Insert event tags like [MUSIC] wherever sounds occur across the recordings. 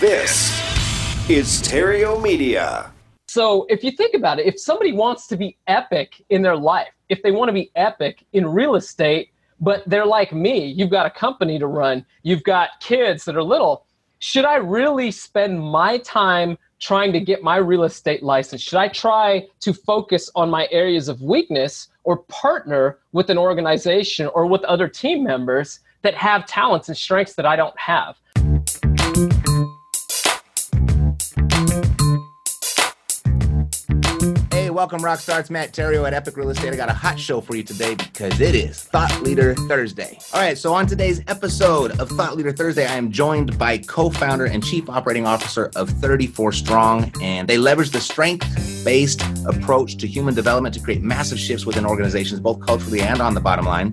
This is Theriault Media. So, if you think about it, if somebody wants to be epic in their life, if they want to be epic in real estate, but they're like me, you've got a company to run, you've got kids that are little, should I really spend my time trying to get my real estate license? Should I try to focus on my areas of weakness or partner with an organization or with other team members that have talents and strengths that I don't have? Welcome rock stars. Matt Theriault at Epic Real Estate. I got a hot show for you today because it is Thought Leader Thursday. All right, so on today's episode of Thought Leader Thursday, I am joined by co-founder and chief operating officer of 34 Strong, and they leverage the strength-based approach to human development to create massive shifts within organizations, both culturally and on the bottom line.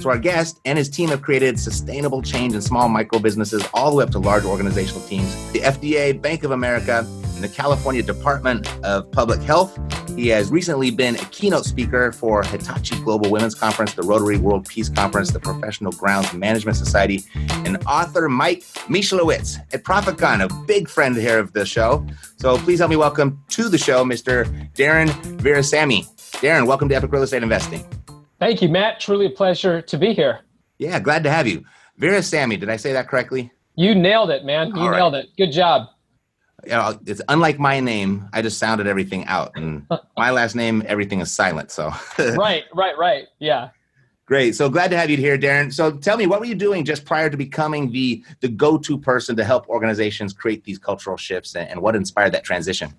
So our guest and his team have created sustainable change in small micro businesses all the way up to large organizational teams. The FDA, Bank of America, and the California Department of Public Health. He has recently been a keynote speaker for Hitachi Global Women's Conference, the Rotary World Peace Conference, the Professional Grounds Management Society, and author Mike Michalowicz at ProfitCon, a big friend here of the show. So please help me welcome to the show Mr. Darren Virassammy. Darren, welcome to Epic Real Estate Investing. Thank you, Matt. Truly a pleasure to be here. Yeah, glad to have you. Virassammy, did I say that correctly? You nailed it, man. You All nailed it. Good job you know, it's unlike my name. I just sounded everything out, and [LAUGHS] my last name, everything is silent. So [LAUGHS] right, right, right. Yeah. Great. So glad to have you here, Darren. So tell me, what were you doing just prior to becoming the the go to person to help organizations create these cultural shifts, and, and what inspired that transition?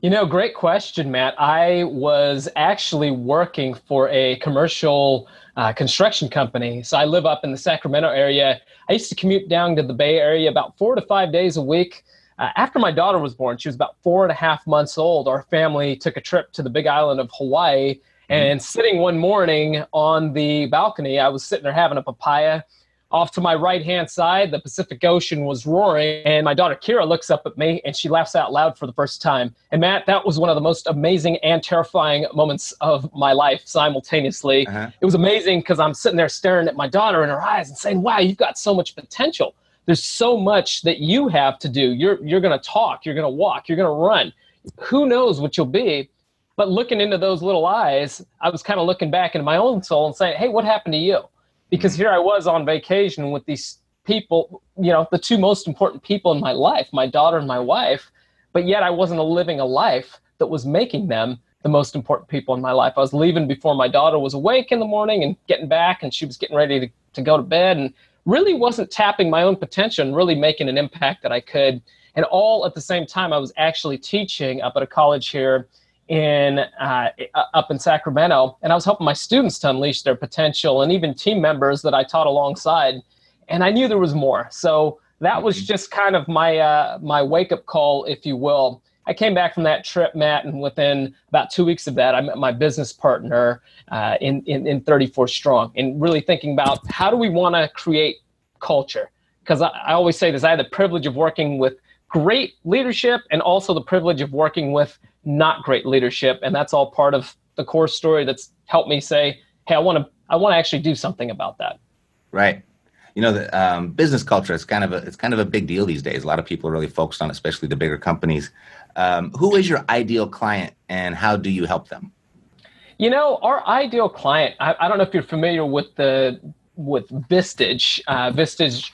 You know, great question, Matt. I was actually working for a commercial uh, construction company. So I live up in the Sacramento area. I used to commute down to the Bay Area about four to five days a week. Uh, after my daughter was born, she was about four and a half months old. Our family took a trip to the big island of Hawaii. Mm-hmm. And sitting one morning on the balcony, I was sitting there having a papaya. Off to my right hand side, the Pacific Ocean was roaring, and my daughter Kira looks up at me and she laughs out loud for the first time. And Matt, that was one of the most amazing and terrifying moments of my life simultaneously. Uh-huh. It was amazing because I'm sitting there staring at my daughter in her eyes and saying, Wow, you've got so much potential there's so much that you have to do. You're you're going to talk, you're going to walk, you're going to run. Who knows what you'll be? But looking into those little eyes, I was kind of looking back into my own soul and saying, "Hey, what happened to you?" Because mm-hmm. here I was on vacation with these people, you know, the two most important people in my life, my daughter and my wife, but yet I wasn't living a life that was making them the most important people in my life. I was leaving before my daughter was awake in the morning and getting back, and she was getting ready to, to go to bed. And really wasn't tapping my own potential and really making an impact that I could. And all at the same time, I was actually teaching up at a college here in uh, up in Sacramento, and I was helping my students to unleash their potential, and even team members that I taught alongside. And I knew there was more, so that was mm-hmm. just kind of my uh, my wake up call, if you will. I came back from that trip, Matt, and within about two weeks of that, I met my business partner uh, in, in, in 34 Strong and really thinking about how do we want to create culture? Because I, I always say this I had the privilege of working with great leadership and also the privilege of working with not great leadership. And that's all part of the core story that's helped me say, hey, I want to I want to actually do something about that. Right you know the um, business culture is kind of a it's kind of a big deal these days a lot of people are really focused on especially the bigger companies um, who is your ideal client and how do you help them? You know, our ideal client, I, I don't know if you're familiar with the with Vistage, uh, Vistage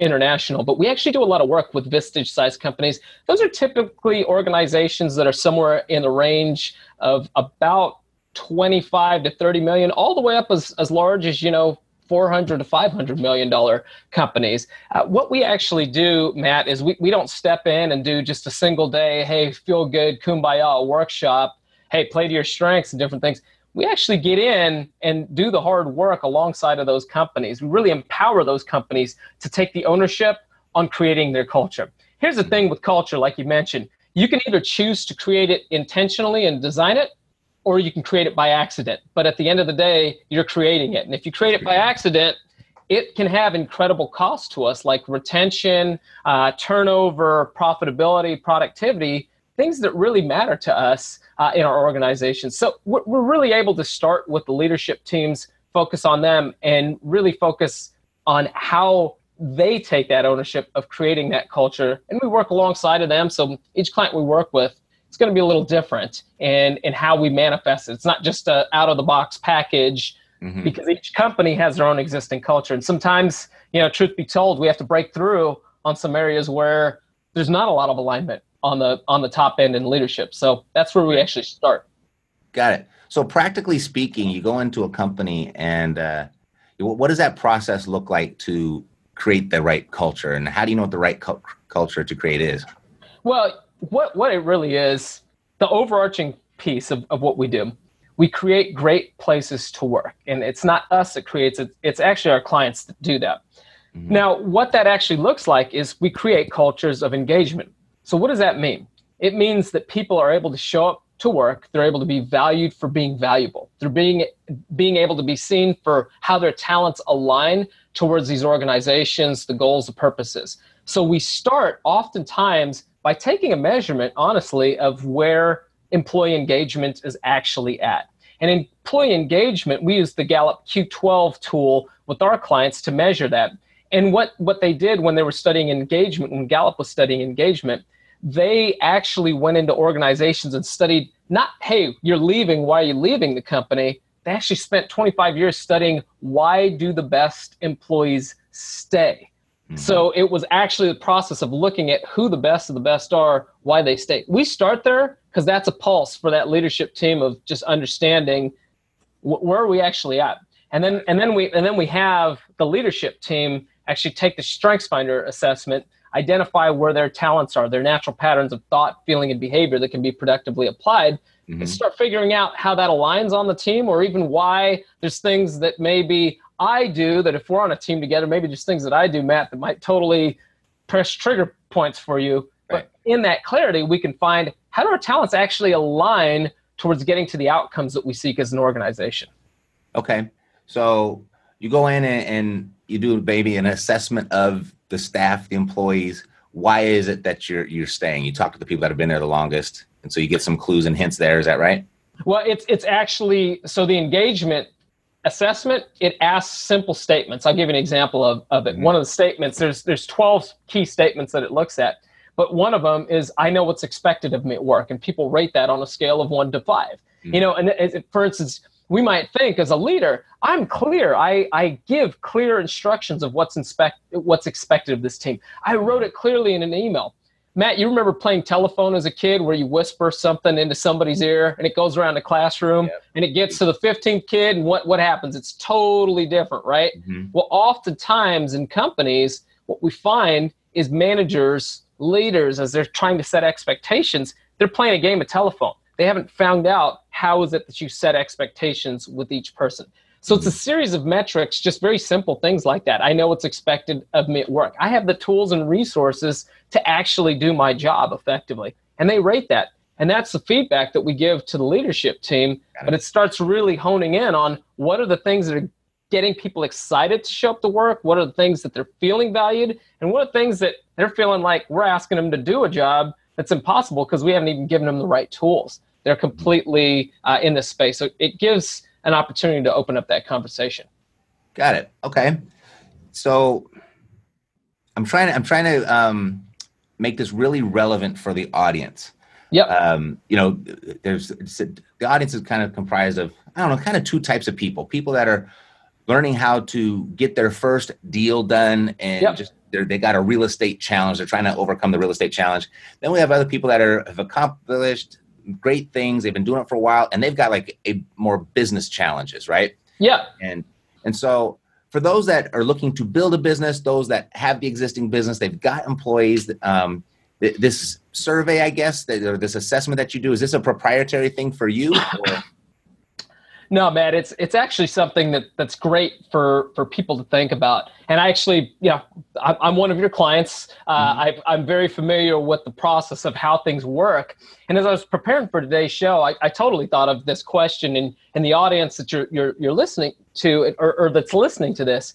International, but we actually do a lot of work with Vistage size companies. Those are typically organizations that are somewhere in the range of about 25 to 30 million, all the way up as, as large as, you know, 400 to 500 million dollar companies. Uh, what we actually do, Matt, is we, we don't step in and do just a single day, hey, feel good, kumbaya workshop, hey, play to your strengths and different things. We actually get in and do the hard work alongside of those companies. We really empower those companies to take the ownership on creating their culture. Here's the thing with culture, like you mentioned, you can either choose to create it intentionally and design it, or you can create it by accident. But at the end of the day, you're creating it. And if you create it by accident, it can have incredible costs to us like retention, uh, turnover, profitability, productivity, things that really matter to us uh, in our organization. So we're, we're really able to start with the leadership teams, focus on them, and really focus on how they take that ownership of creating that culture and we work alongside of them so each client we work with it's going to be a little different in in how we manifest it. It's not just a out of the box package mm-hmm. because each company has their own existing culture. And sometimes you know truth be told we have to break through on some areas where there's not a lot of alignment on the on the top end in leadership. So that's where we actually start. Got it. So practically speaking you go into a company and uh, what does that process look like to create the right culture? And how do you know what the right cu- culture to create is? Well what what it really is the overarching piece of, of what we do we create great places to work. And it's not us that creates it it's actually our clients that do that. Mm-hmm. now what that actually looks like is we create cultures of engagement. So what does that mean? It means that people are able to show up to work they're able to be valued for being valuable. They're being being able to be seen for how their talents align towards these organizations, the goals, the purposes. So we start oftentimes by taking a measurement, honestly, of where employee engagement is actually at. And employee engagement, we use the Gallup Q12 tool with our clients to measure that. And what, what they did when they were studying engagement, when Gallup was studying engagement, they actually went into organizations and studied not, hey, you're leaving, why are you leaving the company? they actually spent 25 years studying why do the best employees stay mm-hmm. so it was actually the process of looking at who the best of the best are why they stay we start there because that's a pulse for that leadership team of just understanding wh- where are we actually at and then and then we and then we have the leadership team actually take the strengths finder assessment identify where their talents are their natural patterns of thought feeling and behavior that can be productively applied mm-hmm. and start figuring out how that aligns on the team or even why there's things that maybe I do that if we're on a team together, maybe just things that I do, Matt, that might totally press trigger points for you. Right. But in that clarity, we can find how do our talents actually align towards getting to the outcomes that we seek as an organization. Okay. So you go in and, and you do maybe an assessment of the staff, the employees. Why is it that you're you're staying? You talk to the people that have been there the longest and so you get some clues and hints there. Is that right? Well, it's it's actually so the engagement assessment it asks simple statements. I'll give you an example of, of it. Mm-hmm. One of the statements there's there's 12 key statements that it looks at, but one of them is I know what's expected of me at work, and people rate that on a scale of one to 5 mm-hmm. You know, and it, for instance, we might think as a leader, I'm clear. I, I give clear instructions of what's inspect what's expected of this team. I wrote it clearly in an email. Matt, you remember playing telephone as a kid where you whisper something into somebody's ear and it goes around the classroom yep. and it gets to the 15th kid and what, what happens? It's totally different, right? Mm-hmm. Well, oftentimes in companies, what we find is managers, leaders, as they're trying to set expectations, they're playing a game of telephone. They haven't found out how is it that you set expectations with each person. So it's a series of metrics, just very simple things like that. I know what's expected of me at work. I have the tools and resources to actually do my job effectively. And they rate that. And that's the feedback that we give to the leadership team. But it starts really honing in on what are the things that are getting people excited to show up to work? What are the things that they're feeling valued? And what are things that they're feeling like we're asking them to do a job that's impossible because we haven't even given them the right tools? They're completely uh, in this space. So it gives an opportunity to open up that conversation. Got it. Okay. So I'm trying to I'm trying to um, make this really relevant for the audience. Yep. Um, you know, there's the audience is kind of comprised of I don't know, kind of two types of people. People that are learning how to get their first deal done and yep. just they got a real estate challenge. They're trying to overcome the real estate challenge. Then we have other people that are have accomplished great things. They've been doing it for a while, and they've got like a more business challenges, right? Yeah. And and so for those that are looking to build a business, those that have the existing business, they've got employees. Um, this survey, I guess, that, or this assessment that you do, is this a proprietary thing for you? Or? No, Matt, it's it's actually something that that's great for for people to think about. And I actually, you know, I'm, I'm one of your clients. Uh, mm-hmm. i am very familiar with the process of how things work. And as I was preparing for today's show, I, I totally thought of this question, and and the audience that you're you're, you're listening to, or, or that's listening to this.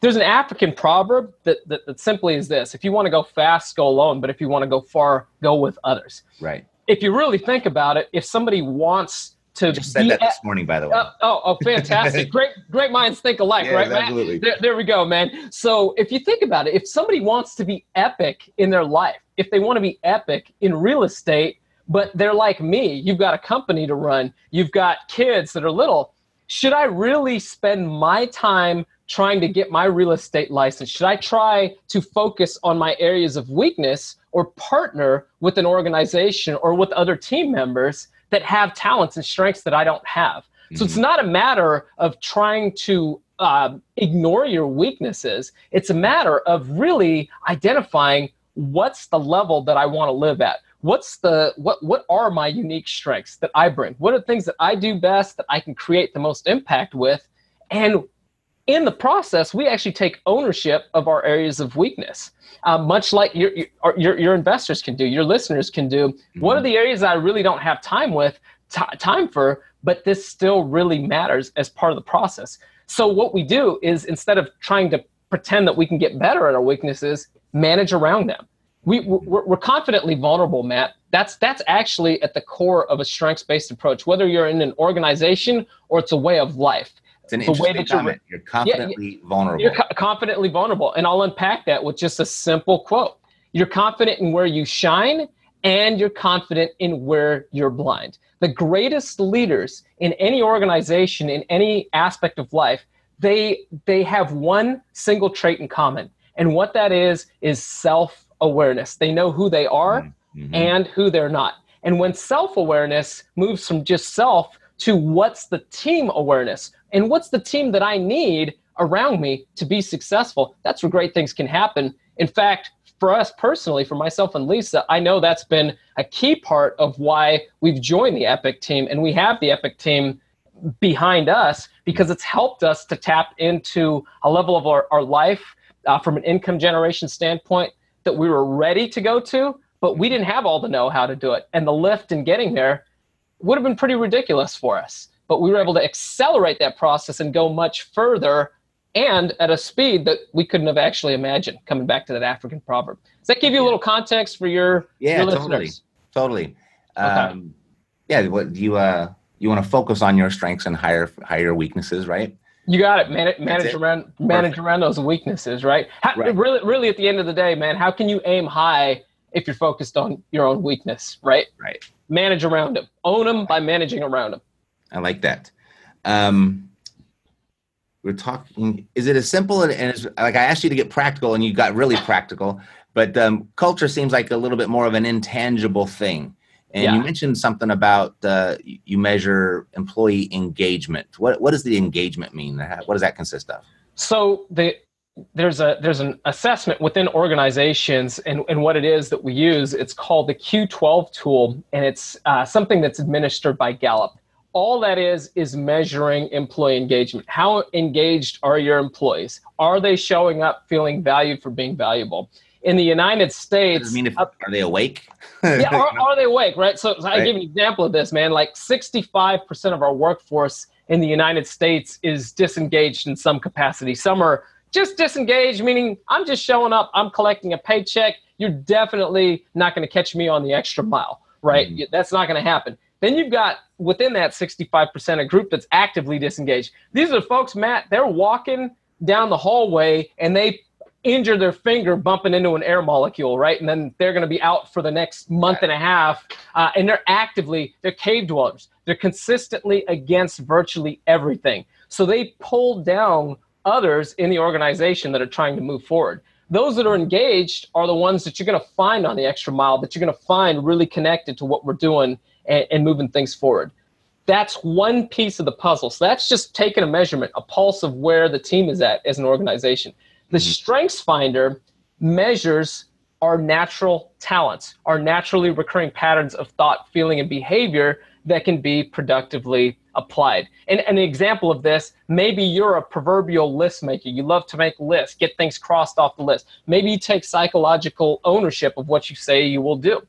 There's an African proverb that, that that simply is this: If you want to go fast, go alone. But if you want to go far, go with others. Right. If you really think about it, if somebody wants to just said that this morning, by the way. Uh, oh, oh, fantastic! [LAUGHS] great, great minds think alike, Yes, right, absolutely. There, there we go, man. So if you think about it, if somebody wants to be epic in their life, if they want to be epic in real estate, but they're like me, you've got a company to run, you've got kids that are little. Should I really spend my time trying to get my real estate license? Should I try to focus on my areas of weakness or partner with an organization or with other team members that have talents and strengths that I don't have? So it's not a matter of trying to um, ignore your weaknesses. It's a matter of really identifying what's the level that I want to live at. What's the what what are my unique strengths that I bring? What are the things that I do best that I can create the most impact with? And in the process, we actually take ownership of our areas of weakness, uh, much like your, your your investors can do, your listeners can do. What are the areas that I really don't have time with, ti time for, but this still really matters as part of the process. So what we do is instead of trying to pretend that we can get better at our weaknesses, manage around them. We, we're, we're confidently vulnerable, Matt. That's that's actually at the core of a strengths-based approach. Whether you're in an organization or it's a way of life, It's an the way interesting that you're- comment. You're confidently vulnerable. you're co- confidently vulnerable. And I'll unpack that with just a simple quote. You're confident in where you shine and you're confident in where you're blind. The greatest leaders in any organization, in any aspect of life, they they have one single trait in common. And what that is is self-awareness. They know who they are Mhm. and who they're not. And when self awareness moves from just self to what's the team awareness and what's the team that I need around me to be successful, that's where great things can happen. In fact, for us personally, for myself and Lisa, I know that's been a key part of why we've joined the Epic team and we have the Epic team behind us because it's helped us to tap into a level of our, our life uh, from an income generation standpoint that we were ready to go to, but we didn't have all the know how to do it. And the lift in getting there would have been pretty ridiculous for us. But we were able to accelerate that process and go much further and at a speed that we couldn't have actually imagined, coming back to that African proverb. Does that give you a little context for your, Yeah, your totally. listeners? Totally. Okay. Um, yeah. What you uh you want to focus on your strengths and hire hire weaknesses, right? You got it. Manage, manage around manage around those weaknesses, right? How, Right. Really, really, at the end of the day, man, how can you aim high if you're focused on your own weakness, right? Right. Manage around them. Own them by managing around them. I like that. Um, we're talking. Is it as simple and as like I asked you to get practical and you got really practical, but um, culture seems like a little bit more of an intangible thing. And you mentioned something about uh, you measure employee engagement. What what does the engagement mean? What does that consist of? So the there's a there's an assessment within organizations and, and what it is that we use. It's called the Q12 tool, and it's uh, something that's administered by Gallup. All that is is measuring employee engagement. How engaged are your employees? Are they showing up feeling valued for being valuable? In the United States, it mean if are they awake? yeah, are, [LAUGHS] are they awake, right? So, so I Right. give an example of this, man. Like 65% of our workforce in the United States is disengaged in some capacity. Some are just disengaged, meaning I'm just showing up, I'm collecting a paycheck. You're definitely not going to catch me on the extra mile, right? Mhm. That's not going to happen. Then you've got within that 65% a group that's actively disengaged. These are folks, Matt, they're walking down the hallway and they injure their finger bumping into an air molecule, right? And then they're going to be out for the next month and a half. Uh, and they're actively, they're cave dwellers. They're consistently against virtually everything. So they pull down others in the organization that are trying to move forward. Those that are engaged are the ones that you're going to find on the extra mile, that you're going to find really connected to what we're doing and, and moving things forward. That's one piece of the puzzle. So that's just taking a measurement, a pulse of where the team is at as an organization. The Mhm. Strengths Finder measures our natural talents, our naturally recurring patterns of thought, feeling, and behavior that can be productively applied. And an example of this, maybe you're a proverbial list maker. You love to make lists, get things crossed off the list. Maybe you take psychological ownership of what you say you will do.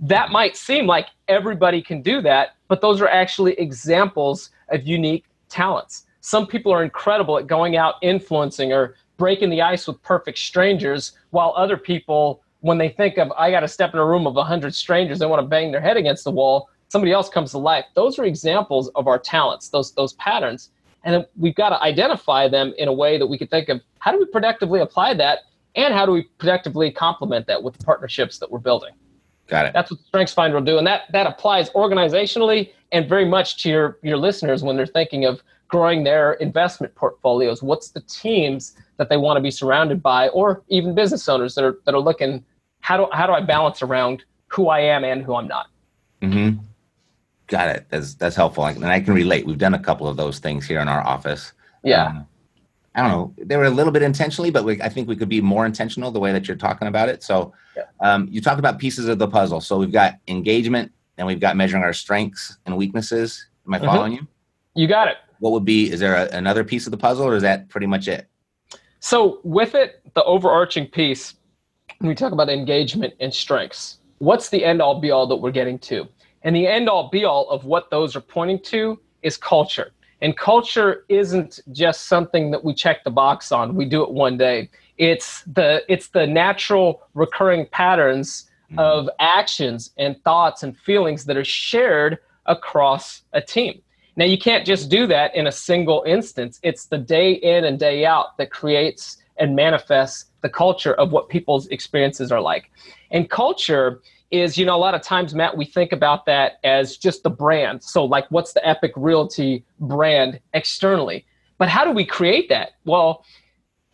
That might seem like everybody can do that, but those are actually examples of unique talents. Some people are incredible at going out influencing or breaking the ice with perfect strangers, while other people, when they think of, I got to step in a room of 100 strangers, they want to bang their head against the wall, somebody else comes to life. Those are examples of our talents, those those patterns. And we've got to identify them in a way that we can think of how do we productively apply that and how do we productively complement that with the partnerships that we're building. Got it. That's what StrengthsFinder will do. And that, that applies organizationally and very much to your, your listeners when they're thinking of growing their investment portfolios. What's the teams that they want to be surrounded by, or even business owners that are, that are looking, how do, how do I balance around who I am and who I'm not? Mm-hmm. Got it. That's, that's helpful. And I can relate. We've done a couple of those things here in our office. Yeah. Um, I don't know. They were a little bit intentionally, but we, I think we could be more intentional the way that you're talking about it. So, yeah. um, you talked about pieces of the puzzle. So we've got engagement, and we've got measuring our strengths and weaknesses. Am I mm-hmm. following mm-hmm. you? You got it. What would be? Is there a, another piece of the puzzle, or is that pretty much it? So with it, the overarching piece, when we talk about engagement and strengths, what's the end all be all that we're getting to? And the end all be all of what those are pointing to is culture. And culture isn't just something that we check the box on. We do it one day. It's the it's the natural recurring patterns mm-hmm. of actions and thoughts and feelings that are shared across a team. Now you can't just do that in a single instance. It's the day in and day out that creates and manifests the culture of what people's experiences are like. And culture is, you know, a lot of times, Matt, we think about that as just the brand. So, like, what's the Epic Realty brand externally? But how do we create that? Well,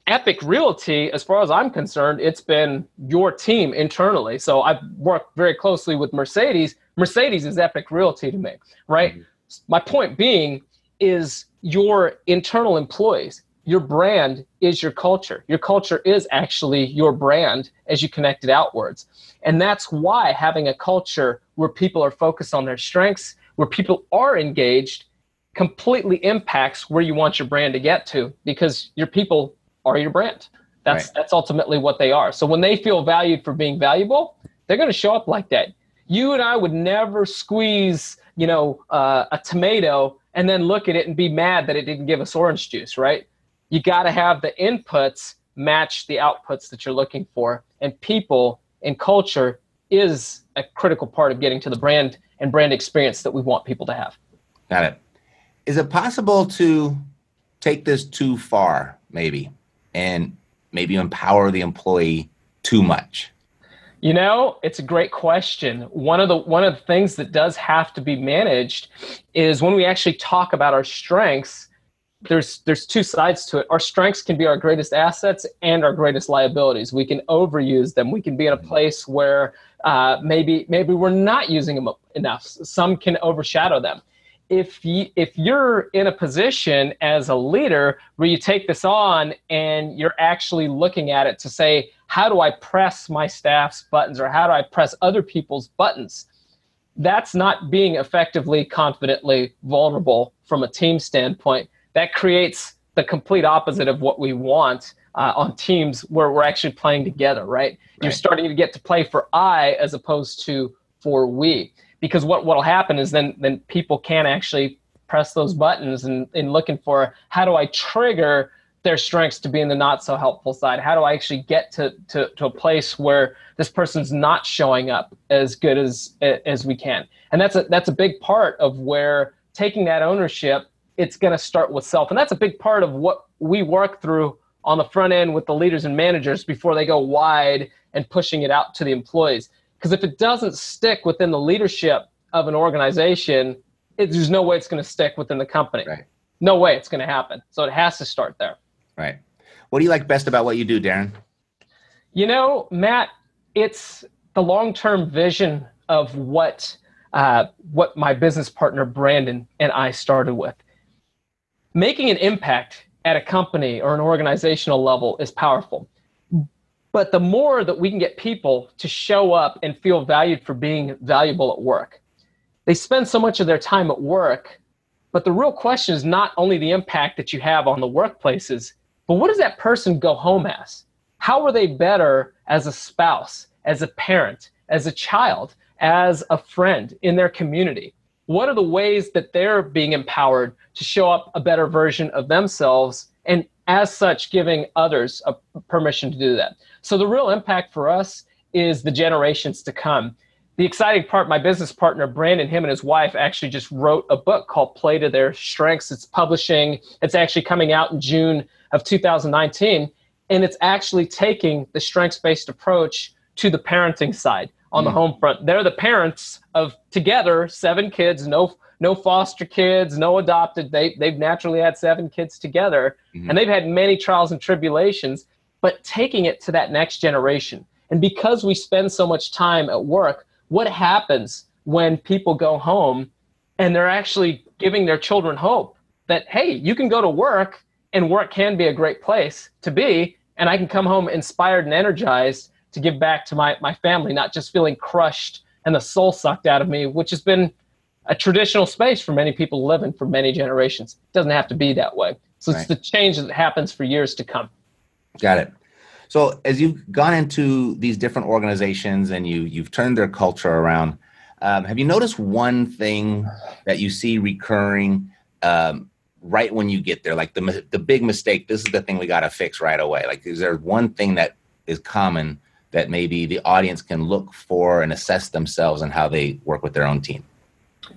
Epic Realty, as far as I'm concerned, it's been your team internally. So I've worked very closely with Mercedes. Mercedes is Epic Realty to me, right? Mm-hmm. My point being is your internal employees your brand is your culture. Your culture is actually your brand as you connect it outwards. And that's why having a culture where people are focused on their strengths, where people are engaged, completely impacts where you want your brand to get to because your people are your brand. That's right. that's ultimately what they are. So when they feel valued for being valuable, they're going to show up like that. You and I would never squeeze, you know, uh, a tomato and then look at it and be mad that it didn't give us orange juice, right? You got to have the inputs match the outputs that you're looking for. And people and culture is a critical part of getting to the brand and brand experience that we want people to have. Got it. Is it possible to take this too far, maybe, and maybe empower the employee too much? You know, it's a great question. One of the one of the things that does have to be managed is when we actually talk about our strengths, there's there's two sides to it. Our strengths can be our greatest assets and our greatest liabilities. We can overuse them. We can be in a mm-hmm. place where uh, maybe maybe we're not using them enough. Some can overshadow them. If you if you're in a position as a leader where you take this on and you're actually looking at it to say, how do I press my staff's buttons or how do I press other people's buttons? That's not being effectively, confidently vulnerable from a team standpoint that creates the complete opposite of what we want uh, on teams where we're actually playing together, right? right? You're starting to get to play for I as opposed to for we. Because what will happen is then then people can actually press those buttons and, and looking for how do I trigger their strengths to be in the not so helpful side? How do I actually get to, to, to a place where this person's not showing up as good as as we can? And that's a that's a big part of where taking that ownership it's going to start with self. And that's a big part of what we work through on the front end with the leaders and managers before they go wide and pushing it out to the employees. Because if it doesn't stick within the leadership of an organization, it, there's no way it's going to stick within the company. Right. No way it's going to happen. So it has to start there. Right. What do you like best about what you do, Darren? You know, Matt, it's the long term vision of what uh, what my business partner Brandon and I started with making an impact at a company or an organizational level is powerful. But the more that we can get people to show up and feel valued for being valuable at work, they spend so much of their time at work. But the real question is not only the impact that you have on the workplaces, but what does that person go home as? How are they better as a spouse, as a parent, as a child, as a friend in their community? What are the ways that they're being empowered to show up a better version of themselves and as such giving others a permission to do that so the real impact for us is the generations to come the exciting part, my business partner, Brandon, him and his wife actually just wrote a book called Play to Their Strengths. It's publishing, it's actually coming out in June of 2019. And it's actually taking the strengths based approach to the parenting side on mm. the home front. They're the parents of together seven kids, no no foster kids, no adopted. They they've naturally had seven kids together, mm-hmm. and they've had many trials and tribulations. But taking it to that next generation, and because we spend so much time at work, what happens when people go home and they're actually giving their children hope that hey, you can go to work and work can be a great place to be, and I can come home inspired and energized to give back to my my family, not just feeling crushed and the soul sucked out of me, which has been a traditional space for many people to live in for many generations. It doesn't have to be that way. So right. it's the change that happens for years to come. Got it. So as you've gone into these different organizations and you you've turned their culture around, um, have you noticed one thing that you see recurring um, right when you get there? Like the the big mistake. This is the thing we got to fix right away. Like is there one thing that is common that maybe the audience can look for and assess themselves and how they work with their own team?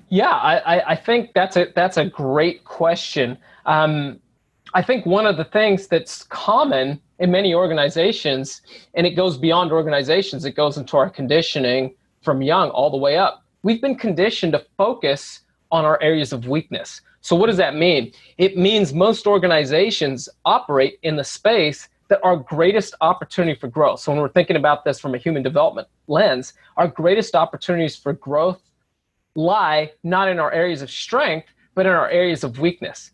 Yeah, I, I think that's a that's a great question. Um, I think one of the things that's common in many organizations, and it goes beyond organizations, it goes into our conditioning from young all the way up. We've been conditioned to focus on our areas of weakness. So, what does that mean? It means most organizations operate in the space that our greatest opportunity for growth. So, when we're thinking about this from a human development lens, our greatest opportunities for growth lie not in our areas of strength, but in our areas of weakness.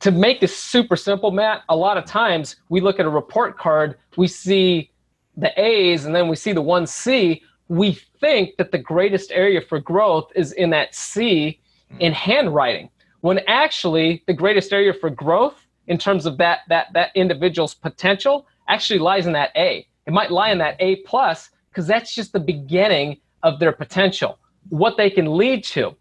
To make this super simple, Matt, a lot of times we look at a report card, we see the A's and then we see the one C. We think that the greatest area for growth is in that C in hmm. handwriting, when actually the greatest area for growth in terms of that that that individual's potential actually lies in that A. It might lie in that A plus because that's just the beginning of their potential what they can lead to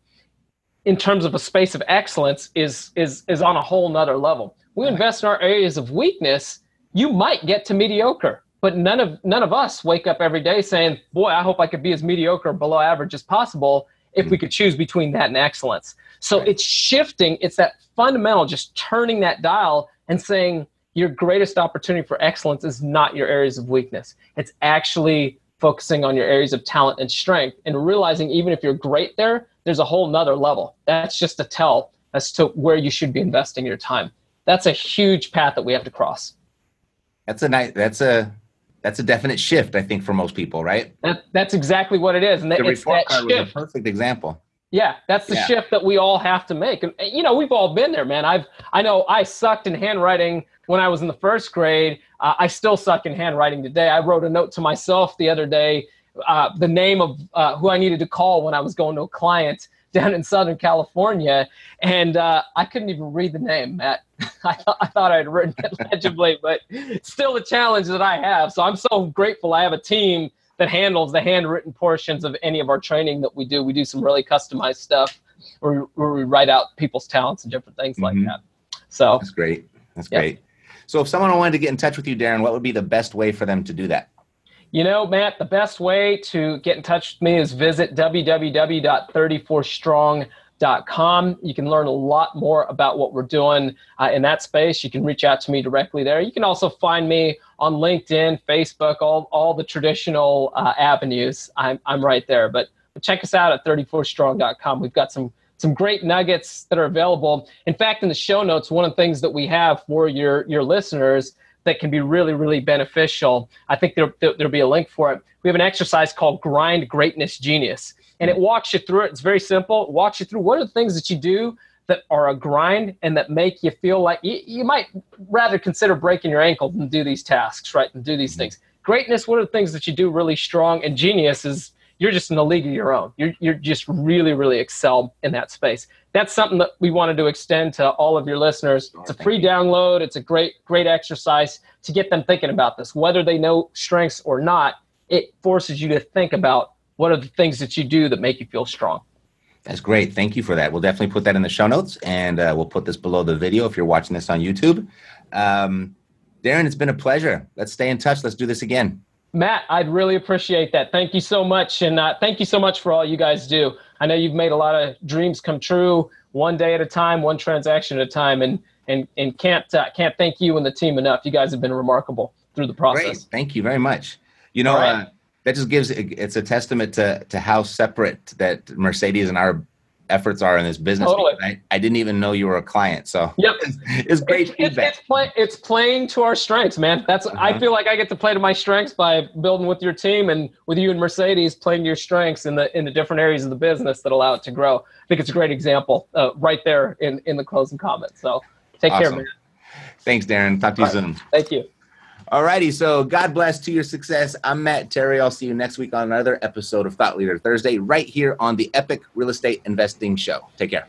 in terms of a space of excellence is is is on a whole nother level. We invest in our areas of weakness, you might get to mediocre. But none of none of us wake up every day saying, Boy, I hope I could be as mediocre or below average as possible if we could choose between that and excellence. So right. it's shifting, it's that fundamental, just turning that dial and saying your greatest opportunity for excellence is not your areas of weakness. It's actually focusing on your areas of talent and strength and realizing even if you're great there, there's a whole nother level. That's just a tell as to where you should be investing your time. That's a huge path that we have to cross. That's a nice, that's a, that's a definite shift, I think, for most people, right? That, that's exactly what it is. And the it's report card was a perfect example. Yeah, that's the yeah. shift that we all have to make. And you know, we've all been there, man. I've I know I sucked in handwriting when I was in the first grade. Uh, I still suck in handwriting today. I wrote a note to myself the other day, uh, the name of uh, who I needed to call when I was going to a client down in Southern California, and uh, I couldn't even read the name, Matt. [LAUGHS] I, th- I thought I had written it [LAUGHS] legibly, but still a challenge that I have. So I'm so grateful I have a team that handles the handwritten portions of any of our training that we do. We do some really customized stuff where, where we write out people's talents and different things mm-hmm. like that. So that's great. That's yeah. great. So if someone wanted to get in touch with you, Darren, what would be the best way for them to do that? You know, Matt, the best way to get in touch with me is visit www.34strong.com. You can learn a lot more about what we're doing uh, in that space. You can reach out to me directly there. You can also find me on LinkedIn, Facebook, all, all the traditional uh, avenues. I'm, I'm right there. But check us out at 34strong.com. We've got some some great nuggets that are available. In fact, in the show notes, one of the things that we have for your your listeners that can be really really beneficial. I think there, there there'll be a link for it. We have an exercise called Grind Greatness Genius, and it walks you through it. It's very simple. It walks you through what are the things that you do that are a grind and that make you feel like you, you might rather consider breaking your ankle than do these tasks, right? And do these mm-hmm. things. Greatness, what are the things that you do really strong? And genius is you're just in a league of your own. You're, you're just really, really excel in that space. That's something that we wanted to extend to all of your listeners. It's a free download. It's a great, great exercise to get them thinking about this. Whether they know strengths or not, it forces you to think about what are the things that you do that make you feel strong. That's great. Thank you for that. We'll definitely put that in the show notes and uh, we'll put this below the video if you're watching this on YouTube. Um, Darren, it's been a pleasure. Let's stay in touch. Let's do this again. Matt, I'd really appreciate that. Thank you so much. And uh, thank you so much for all you guys do. I know you've made a lot of dreams come true one day at a time, one transaction at a time. And, and, and can't, uh, can't thank you and the team enough. You guys have been remarkable through the process. Great. Thank you very much. You know, right. uh, that just gives it's a testament to to how separate that Mercedes and our efforts are in this business. Totally. I, I didn't even know you were a client. So yep, it's, [LAUGHS] it's great it's, feedback. It's, it's, play, it's, playing to our strengths, man. That's uh-huh. I feel like I get to play to my strengths by building with your team and with you and Mercedes playing your strengths in the in the different areas of the business that allow it to grow. I think it's a great example uh, right there in in the closing comments. So take awesome. care, man. Thanks, Darren. Talk to you soon. Thank you. Alrighty, so God bless to your success. I'm Matt Theriault. I'll see you next week on another episode of Thought Leader Thursday, right here on the Epic Real Estate Investing Show. Take care.